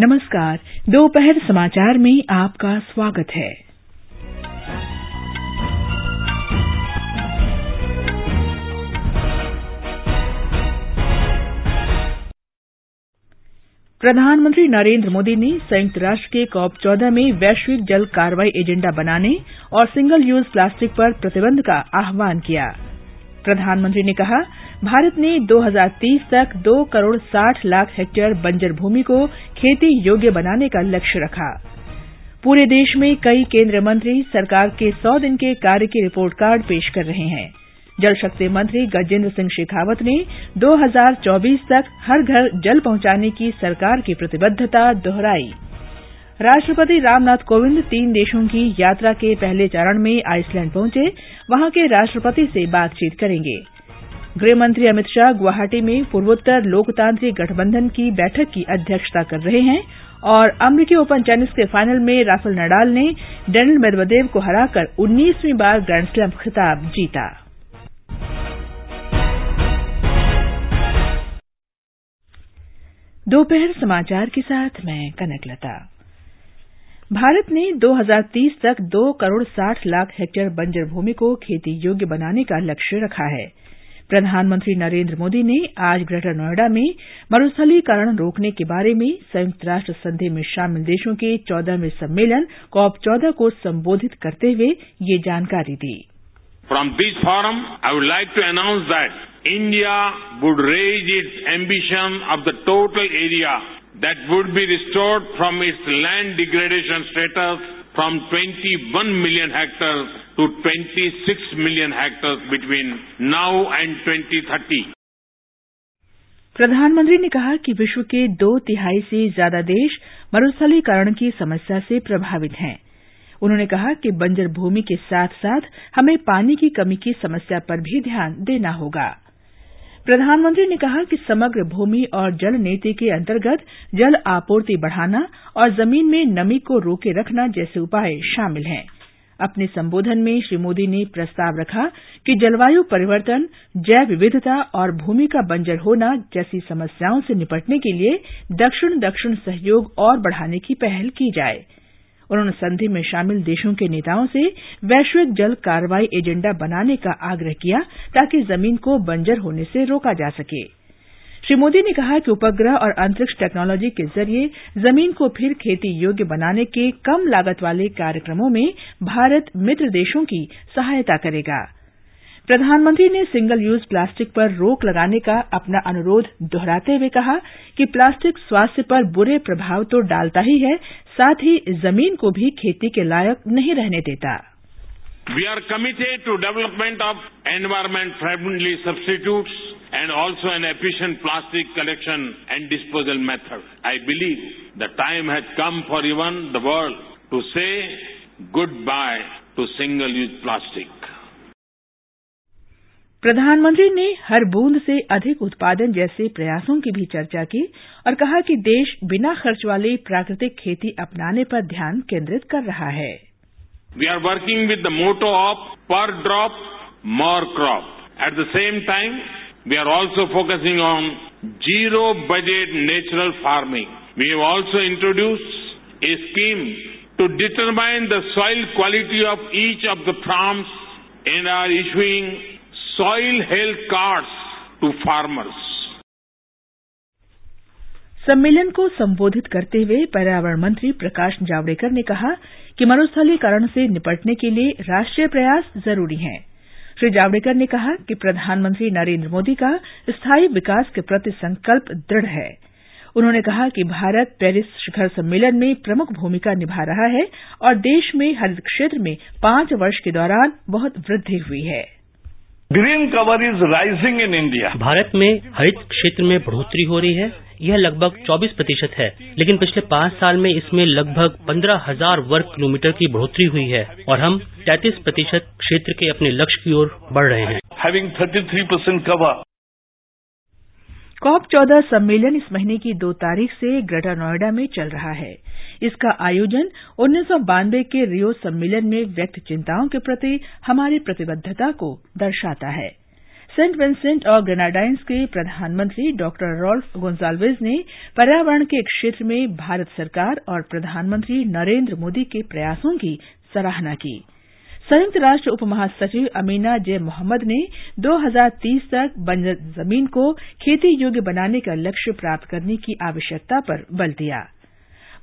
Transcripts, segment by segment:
नमस्कार, दोपहर समाचार में आपका स्वागत है। प्रधानमंत्री नरेंद्र मोदी ने संयुक्त राष्ट्र के कॉप चौदह में वैश्विक जल कार्रवाई एजेंडा बनाने और सिंगल यूज़ प्लास्टिक पर प्रतिबंध का आह्वान किया। प्रधानमंत्री ने कहा भारत ने 2030 तक दो करोड़ साठ लाख हेक्टेयर बंजर भूमि को खेती योग्य बनाने का लक्ष्य रखा। पूरे देश में कई केंद्रीय मंत्री सरकार के सौ दिन के कार्य की रिपोर्ट कार्ड पेश कर रहे हैं। जल शक्ति मंत्री गजेंद्र सिंह शेखावत ने 2024 तक हर घर जल पहुँचाने की सरकार की प्रतिबद्धता दोहराई। राष्ट्रपति रामनाथ कोविंद तीन देशों की यात्रा के पहले चरण में आइसलैंड पहुँचे, वहाँ के राष्ट्रपति से बातचीत करेंगे। गृहमंत्री अमित शाह गुवाहाटी में पूर्वोत्तर लोकतांत्रिक गठबंधन की बैठक की अध्यक्षता कर रहे हैं और अमरीकी ओपन टेनिस के फाइनल में राफेल नडाल ने डेनिल मेदवेदेव को हराकर उन्नीसवीं बार ग्रैंडस्लैम खिताब जीता। दोपहर समाचार के साथ मैं कनकलता भारत ने 2030 तक दो करोड़ साठ लाख हेक्टेयर बंजर भूमि को खेती योग्य बनाने का लक्ष्य रखा है। प्रधानमंत्री नरेन्द्र मोदी ने आज ग्रेटर नोएडा में मरूस्थलीकरण रोकने के बारे में संयुक्त राष्ट्र संधि में शामिल देशों के चौदहवें सम्मेलन कॉप चौदह को संबोधित करते हुए ये जानकारी दी। From this forum I would like to announce that India would raise its ambition of the total area that would be restored from its land degradation status from 21 million hectares million hectares to 26 million hectares between now and 2030. प्रधानमंत्री ने कहा कि विश्व के दो तिहाई से ज़्यादा देश मरुस्थलीकरण की समस्या से प्रभावित हैं। उन्होंने कहा कि बंजर भूमि के साथ साथ हमें पानी की कमी की समस्या पर भी ध्यान देना होगा। प्रधानमंत्री ने कहा कि समग्र भूमि और जल नीति के अंतर्गत जल आपूर्ति बढ़ाना और ज़मीन में नमी को रोके रखना जैसे उपाय शामिल हैं। अपने संबोधन में श्री मोदी ने प्रस्ताव रखा कि जलवायु परिवर्तन, जैव विविधता और भूमि का बंजर होना जैसी समस्याओं से निपटने के लिए दक्षिण दक्षिण सहयोग और बढ़ाने की पहल की जाए। उन्होंने संधि में शामिल देशों के नेताओं से वैश्विक जल कार्रवाई एजेंडा बनाने का आग्रह किया ताकि ज़मीन को बंजर होने से रोका जा सके। श्री मोदी ने कहा कि उपग्रह और अंतरिक्ष टेक्नोलॉजी के ज़रिए ज़मीन को फिर खेती योग्य बनाने के कम लागत वाले कार्यक्रमों में भारत मित्र देशों की सहायता करेगा। प्रधानमंत्री ने सिंगल यूज़ प्लास्टिक पर रोक लगाने का अपना अनुरोध दोहराते हुए कहा कि प्लास्टिक स्वास्थ्य पर बुरे प्रभाव तो डालता ही है, साथ ही ज़मीन को भी खेती के लायक नहीं रहने देता। We are committed to development of environment friendly substitutes and also an efficient plastic collection and disposal method I believe the time has come for even the world to say goodbye to single use plastic प्रधानमंत्री ने हर बूंद से अधिक उत्पादन जैसे प्रयासों की भी चर्चा की और कहा कि देश बिना खर्च वाली प्राकृतिक खेती अपनाने पर ध्यान केंद्रित कर रहा है। We are working with the motto of per drop, more crop. At the same time, we are also focusing on zero budget natural farming. We have also introduced a scheme to determine the soil quality of each of the farms and are issuing soil health cards to farmers. सम्मेलन को संबोधित करते हुए पर्यावरण मंत्री प्रकाश जावड़ेकर ने कहा कि मरुस्थलीकरण से निपटने के लिए राष्ट्रीय प्रयास ज़रूरी हैं। श्री जावड़ेकर ने कहा कि प्रधानमंत्री नरेंद्र मोदी का स्थायी विकास के प्रति संकल्प दृढ़ है। उन्होंने कहा कि भारत पेरिस शिखर सम्मेलन में प्रमुख भूमिका निभा रहा है और देश में हरित क्षेत्र में पाँच वर्ष के दौरान बहुत वृद्धि हुई है। Green cover is rising in India Bharat में हरित क्षेत्र में बढ़ोतरी हो रही है। यह लगभग 24 प्रतिशत है लेकिन पिछले पाँच साल में इसमें लगभग पंद्रह हज़ार वर्ग किलोमीटर की बढ़ोतरी हुई है और हम 33 प्रतिशत क्षेत्र के अपने लक्ष्य की ओर बढ़ रहे हैं। हैविंग 33 परसेंट कवर कॉप चौदह सम्मेलन इस महीने की दो तारीख से ग्रेटर नोएडा में चल रहा है। इसका आयोजन उन्नीस सौ बानवे के रियो सम्मेलन में व्यक्त चिंताओं के प्रति हमारी प्रतिबद्धता को दर्शाता है। सेंट विंसेंट और ग्रेनाडाइंस के प्रधानमंत्री डॉक्टर रॉल्फ गोंजाल्वेज ने पर्यावरण के क्षेत्र में भारत सरकार और प्रधानमंत्री नरेंद्र मोदी के प्रयासों की सराहना की। संयुक्त राष्ट्र उप महासचिव अमीना जे मोहम्मद ने 2030 तक बंजर ज़मीन को खेती योग्य बनाने का लक्ष्य प्राप्त करने की आवश्यकता पर बल दिया।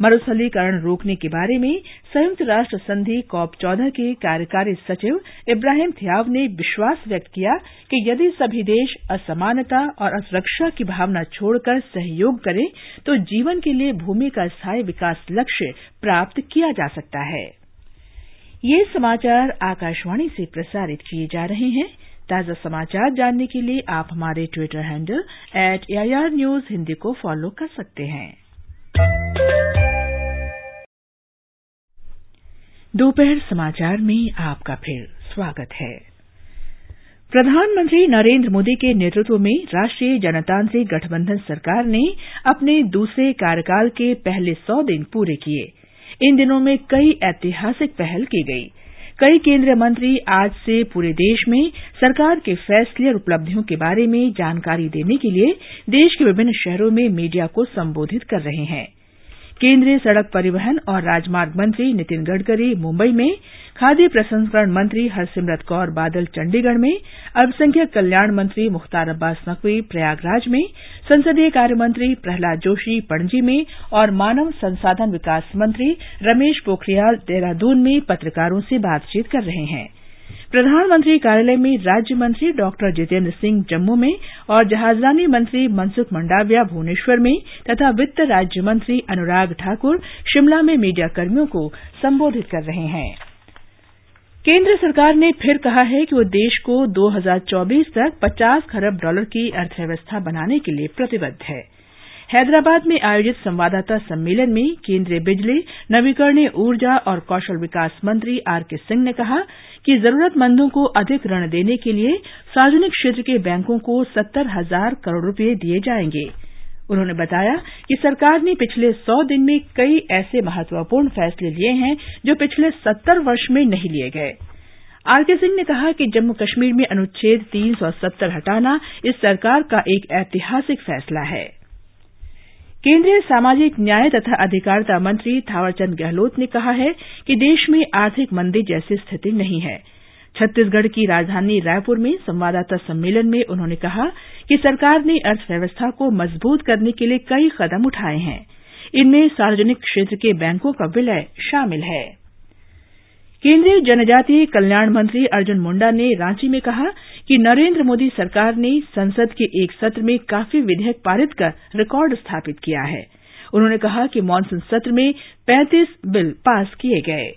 मरुस्थलीकरण रोकने के बारे में संयुक्त राष्ट्र संधि कॉप चौदह के कार्यकारी सचिव इब्राहिम थियाव ने विश्वास व्यक्त किया कि यदि सभी देश असमानता और असुरक्षा की भावना छोड़कर सहयोग करें तो जीवन के लिए भूमि का स्थायी विकास लक्ष्य प्राप्त किया जा सकता है। ये समाचार आकाशवाणी से प्रसारित किए जा रहे हैं। ताज़ा समाचार जानने के लिए आप हमारे Twitter handle at AIR news Hindi को फॉलो कर सकते हैं। दोपहर समाचार में आपका फिर स्वागत है। प्रधानमंत्री नरेंद्र मोदी के नेतृत्व में राष्ट्रीय जनतांत्रिक गठबंधन सरकार ने अपने दूसरे कार्यकाल के पहले सौ दिन पूरे किए। इन दिनों में कई ऐतिहासिक पहल की गई। कई केंद्रीय मंत्री आज से पूरे देश में सरकार के फैसले और उपलब्धियों के बारे में जानकारी देने के लिए देश के विभिन्न शहरों में मीडिया को संबोधित कर रहे हैं। केंद्रीय सड़क परिवहन और राजमार्ग मंत्री नितिन गडकरी मुंबई में, खाद्य प्रसंस्करण मंत्री हरसिमरत कौर बादल चंडीगढ़ में, अल्पसंख्यक कल्याण मंत्री मुख्तार अब्बास नकवी प्रयागराज में, संसदीय कार्य मंत्री प्रहलाद जोशी पणजी में और मानव संसाधन विकास मंत्री रमेश पोखरियाल देहरादून में पत्रकारों से बातचीत कर रहे हैं। प्रधानमंत्री कार्यालय में राज्य मंत्री डॉक्टर जितेंद्र सिंह जम्मू में और जहाजरानी मंत्री मनसुख मंडाविया भुवनेश्वर में तथा वित्त राज्य मंत्री अनुराग ठाकुर शिमला में मीडियाकर्मियों को संबोधित कर रहे हैं। केंद्र सरकार ने फिर कहा है कि वह देश को 2024 तक 50 खरब डॉलर की अर्थव्यवस्था बनाने के लिए प्रतिबद्ध है। हैदराबाद में आयोजित संवाददाता सम्मेलन में केंद्रीय बिजली, नवीकरणीय ऊर्जा और कौशल विकास मंत्री आर के सिंह ने कहा कि जरूरतमंदों को अधिक ऋण देने के लिए सार्वजनिक क्षेत्र के बैंकों को सत्तर हज़ार करोड़ रुपये दिए जाएँगे। उन्होंने बताया कि सरकार ने पिछले सौ दिन में कई ऐसे महत्वपूर्ण फैसले लिए हैं जो पिछले सत्तर वर्ष में नहीं लिए गए। आर के सिंह ने कहा कि जम्मू कश्मीर में अनुच्छेद तीन सौ सत्तर हटाना इस सरकार का एक ऐतिहासिक फैसला है। केंद्रीय सामाजिक न्याय तथा अधिकारिता मंत्री थावरचंद गहलोत ने कहा है कि देश में आर्थिक मंदी जैसी स्थिति नहीं है। छत्तीसगढ़ की राजधानी रायपुर में संवाददाता सम्मेलन में उन्होंने कहा कि सरकार ने अर्थव्यवस्था को मज़बूत करने के लिए कई कदम उठाए हैं। इनमें सार्वजनिक क्षेत्र के बैंकों का विलय शामिल है। केंद्रीय जनजातीय कल्याण मंत्री अर्जुन मुंडा ने रांची में कहा कि नरेंद्र मोदी सरकार ने संसद के एक सत्र में काफ़ी विधेयक पारित कर रिकॉर्ड स्थापित किया है। उन्होंने कहा कि मानसून सत्र में पैंतीस बिल पास किए गए।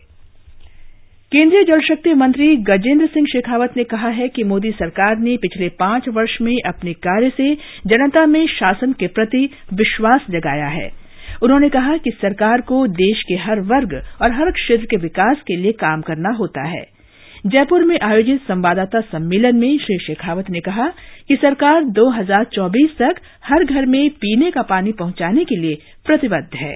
केंद्रीय जल शक्ति मंत्री गजेंद्र सिंह शेखावत ने कहा है कि मोदी सरकार ने पिछले पाँच वर्ष में अपने कार्य से जनता में शासन के प्रति विश्वास जगाया है। उन्होंने कहा कि सरकार को देश के हर वर्ग और हर क्षेत्र के विकास के लिए काम करना होता है। जयपुर में आयोजित संवाददाता सम्मेलन में श्री शेखावत ने कहा कि सरकार 2024 तक हर घर में पीने का पानी पहुँचाने के लिए प्रतिबद्ध है।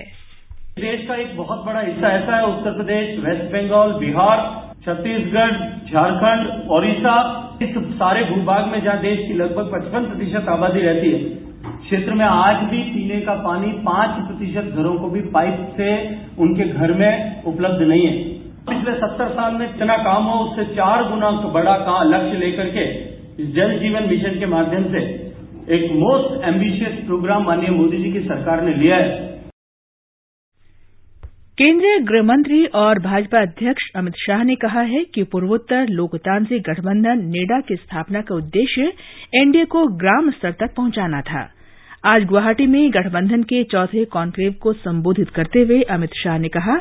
देश का एक बहुत बड़ा हिस्सा ऐसा है, उत्तर प्रदेश, वेस्ट बंगाल, बिहार, छत्तीसगढ़, झारखंड, ओडिशा, इस सारे भूभाग में जहाँ देश की लगभग पचपन प्रतिशत आबादी रहती है। क्षेत्र में आज भी पीने का पानी पाँच प्रतिशत घरों को भी पाइप से उनके घर में उपलब्ध नहीं है। पिछले सत्तर साल में जितना काम हो उससे चार गुना बड़ा का लक्ष्य लेकर के जल जीवन मिशन के माध्यम से एक मोस्ट एम्बिशियस प्रोग्राम माननीय मोदी जी की सरकार ने लिया है। केंद्रीय गृहमंत्री और भाजपा अध्यक्ष अमित शाह ने कहा है कि पूर्वोत्तर लोकतांत्रिक गठबंधन नेडा की स्थापना का उद्देश्य एनडीए को ग्राम स्तर तक पहुंचाना था। आज गुवाहाटी में गठबंधन के चौथे कॉन्क्लेव को संबोधित करते हुए अमित शाह ने कहा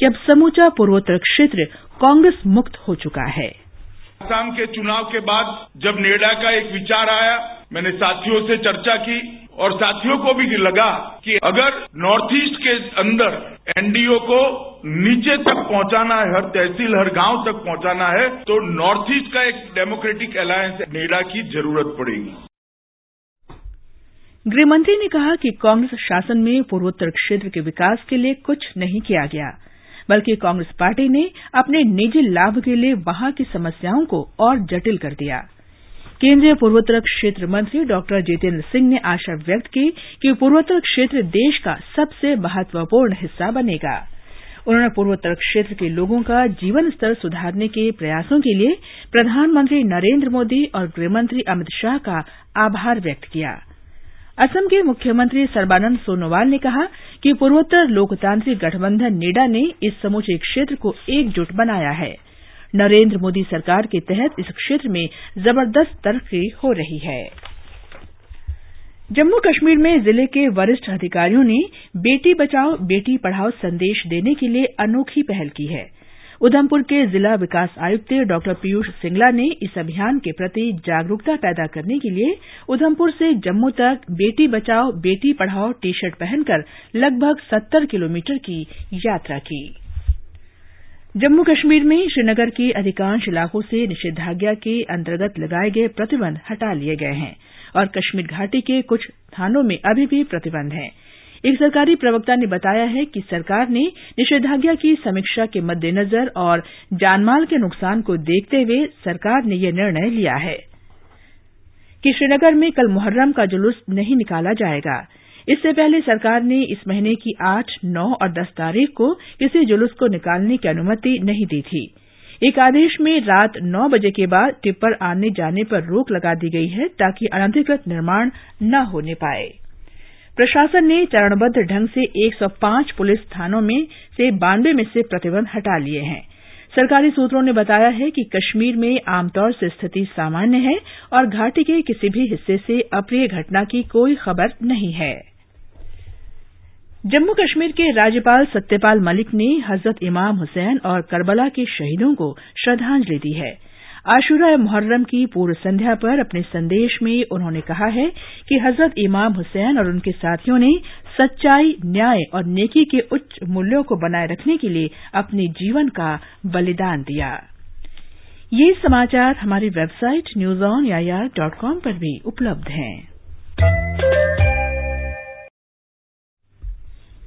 कि अब समूचा पूर्वोत्तर क्षेत्र कांग्रेस मुक्त हो चुका है। आसाम के चुनाव के बाद जब नेडा का एक विचार आया, मैंने साथियों से चर्चा की और साथियों को भी लगा कि अगर नॉर्थ ईस्ट के अंदर एनडीओ को नीचे तक पहुंचाना है, हर तहसील, हर गाँव तक पहुंचाना है तो नॉर्थ ईस्ट का एक डेमोक्रेटिक अलायंस नेडा की ज़रूरत पड़ेगी। गृहमंत्री ने कहा कि कांग्रेस शासन में पूर्वोत्तर क्षेत्र के विकास के लिए कुछ नहीं किया गया, बल्कि कांग्रेस पार्टी ने अपने निजी लाभ के लिए वहाँ की समस्याओं को और जटिल कर दिया। केंद्रीय पूर्वोत्तर क्षेत्र मंत्री डॉ. जितेंद्र सिंह ने आशा व्यक्त की कि पूर्वोत्तर क्षेत्र देश का सबसे महत्वपूर्ण हिस्सा बनेगा। उन्होंने पूर्वोत्तर क्षेत्र के लोगों का जीवन स्तर सुधारने के प्रयासों के लिए प्रधानमंत्री नरेंद्र मोदी और गृहमंत्री अमित शाह का आभार व्यक्त किया। असम के मुख्यमंत्री सर्बानंद सोनोवाल ने कहा कि पूर्वोत्तर लोकतांत्रिक गठबंधन नेडा ने इस समूचे क्षेत्र को एकजुट बनाया है। नरेंद्र मोदी सरकार के तहत इस क्षेत्र में ज़बरदस्त तरक्की हो रही है। जम्मू कश्मीर में ज़िले के वरिष्ठ अधिकारियों ने बेटी बचाओ, बेटी पढ़ाओ संदेश देने के लिए अनोखी पहल की है। उधमपुर के जिला विकास आयुक्त डॉ पीयूष सिंगला ने इस अभियान के प्रति जागरूकता पैदा करने के लिए उधमपुर से जम्मू तक बेटी बचाओ, बेटी पढ़ाओ टी शर्ट पहनकर लगभग सत्तर किलोमीटर की यात्रा की। जम्मू कश्मीर में श्रीनगर के अधिकांश इलाकों से निषेधाज्ञा के अंतर्गत लगाए गए प्रतिबंध हटा लिए गए हैं और कश्मीर घाटी के कुछ स्थानों में अभी भी प्रतिबंध हैं। एक सरकारी प्रवक्ता ने बताया है कि सरकार ने निषेधाज्ञा की समीक्षा के मद्देनजर और जानमाल के नुकसान को देखते हुए सरकार ने यह निर्णय लिया है। कि श्रीनगर में कल मुहर्रम का जुलूस नहीं निकाला जाएगा। इससे पहले सरकार ने इस महीने की आठ, नौ और दस तारीख को किसी जुलूस को निकालने की अनुमति नहीं दी थी। एक आदेश में रात नौ बजे के बाद टिप्पर आने जाने पर रोक लगा दी गई है ताकि अनधिकृत निर्माण न होने पाए। प्रशासन ने चरणबद्ध ढंग से 105 पुलिस थानों में से बानवे में से प्रतिबंध हटा लिए हैं। सरकारी सूत्रों ने बताया है कि कश्मीर में आमतौर से स्थिति सामान्य है और घाटी के किसी भी हिस्से से अप्रिय घटना की कोई खबर नहीं है। जम्मू कश्मीर के राज्यपाल सत्यपाल मलिक ने हज़रत इमाम हुसैन और करबला के शहीदों को श्रद्धांजलि दी है। आशुरा मुहर्रम की पूर्व संध्या पर अपने संदेश में उन्होंने कहा है कि हज़रत इमाम हुसैन और उनके साथियों ने सच्चाई, न्याय और नेकी के उच्च मूल्यों को बनाए रखने के लिए अपने जीवन का बलिदान दिया। ये समाचार हमारी website news on air dot com पर भी उपलब्ध हैं।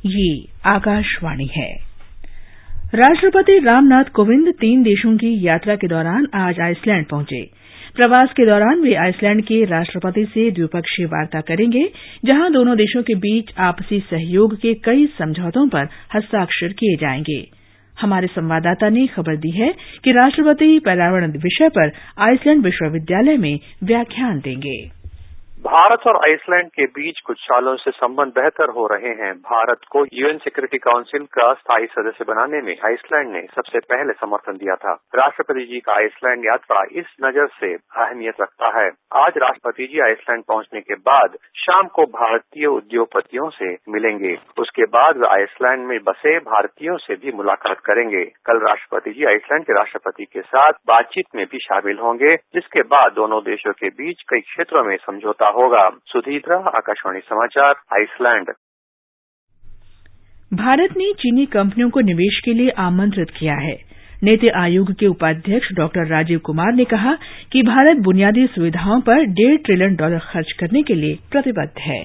ये आकाशवाणी है। राष्ट्रपति रामनाथ कोविंद तीन देशों की यात्रा के दौरान आज आइसलैंड पहुँचे। प्रवास के दौरान वे आइसलैंड के राष्ट्रपति से द्विपक्षीय वार्ता करेंगे, जहाँ दोनों देशों के बीच आपसी सहयोग के कई समझौतों पर हस्ताक्षर किए जाएँगे। हमारे संवाददाता ने खबर दी है कि राष्ट्रपति पर्यावरण विषय पर आइसलैंड विश्वविद्यालय में व्याख्यान देंगे। भारत और आइसलैंड के बीच कुछ सालों से संबंध बेहतर हो रहे हैं। भारत को यूएन सिक्योरिटी काउंसिल का स्थायी सदस्य बनाने में आइसलैंड ने सबसे पहले समर्थन दिया था। राष्ट्रपति जी का आइसलैंड यात्रा इस नज़र से अहमियत रखता है। आज राष्ट्रपति जी आइसलैंड पहुँचने के बाद शाम को भारतीय उद्योगपतियों से मिलेंगे। उसके बाद वे आइसलैंड में बसे भारतीयों से भी मुलाकात करेंगे। कल राष्ट्रपति जी आइसलैंड के राष्ट्रपति के साथ बातचीत में भी शामिल होंगे, जिसके बाद दोनों देशों के बीच कई क्षेत्रों में समझौता होगा। सुधीन्द्रा आकाशवाणी समाचार, आइसलैंड। भारत ने चीनी कंपनियों को निवेश के लिए आमंत्रित किया है। नीति आयोग के उपाध्यक्ष डॉक्टर राजीव कुमार ने कहा कि भारत बुनियादी सुविधाओं पर डेढ़ ट्रिलियन डॉलर खर्च करने के लिए प्रतिबद्ध है।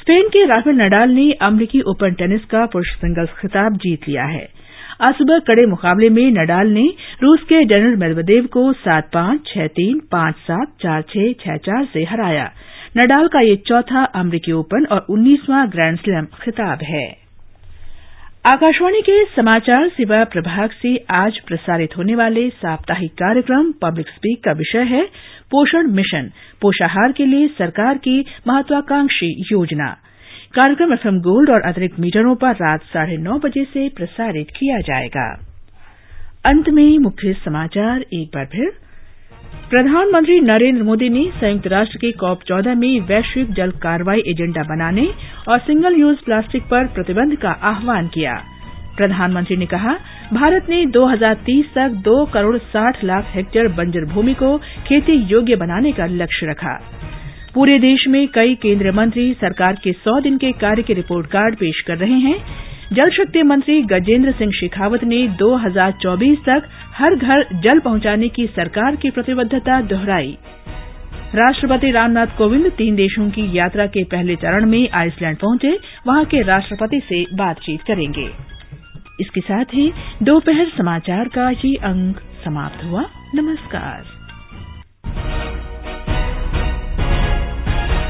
स्पेन के राफेल नडाल ने अमरीकी ओपन टेनिस का पुरुष सिंगल्स खिताब जीत लिया है। आज सुबह कड़े मुकाबले में नडाल ने रूस के डेनिल मेदवेदेव को सात पाँच, छह तीन, पाँच सात, चार छह छह चार से हराया। नडाल का यह चौथा अमरीकी ओपन और उन्नीसवां ग्रैंड स्लैम खिताब है। आकाशवाणी के समाचार सेवा प्रभाग से आज प्रसारित होने वाले साप्ताहिक कार्यक्रम पब्लिक स्पीक का विषय है पोषण मिशन, पोषाहार के लिए सरकार की महत्वाकांक्षी योजना। कार्यक्रम एफएम गोल्ड और अतिरिक्त मीटरों पर रात साढ़े नौ बजे से प्रसारित किया जाएगा। अंत में मुख्य समाचार, एक बार फिर। प्रधानमंत्री नरेंद्र मोदी ने संयुक्त राष्ट्र के कॉप चौदह में वैश्विक जल कार्रवाई एजेंडा बनाने और सिंगल यूज़ प्लास्टिक पर प्रतिबंध का आह्वान किया। प्रधानमंत्री ने कहा, भारत ने 2030 तक दो करोड़ साठ लाख हेक्टेयर बंजर भूमि को खेती योग्य बनाने का लक्ष्य रखा। पूरे देश में कई केंद्रीय मंत्री सरकार के सौ दिन के कार्य के रिपोर्ट कार्ड पेश कर रहे हैं। जल शक्ति मंत्री गजेंद्र सिंह शेखावत ने 2024 तक हर घर जल पहुँचाने की सरकार की प्रतिबद्धता दोहराई। राष्ट्रपति रामनाथ कोविंद तीन देशों की यात्रा के पहले चरण में आइसलैंड पहुँचे, वहाँ के राष्ट्रपति से बातचीत करेंगे। दोपहर समाचार का ये अंक समाप्त हुआ। नमस्कार।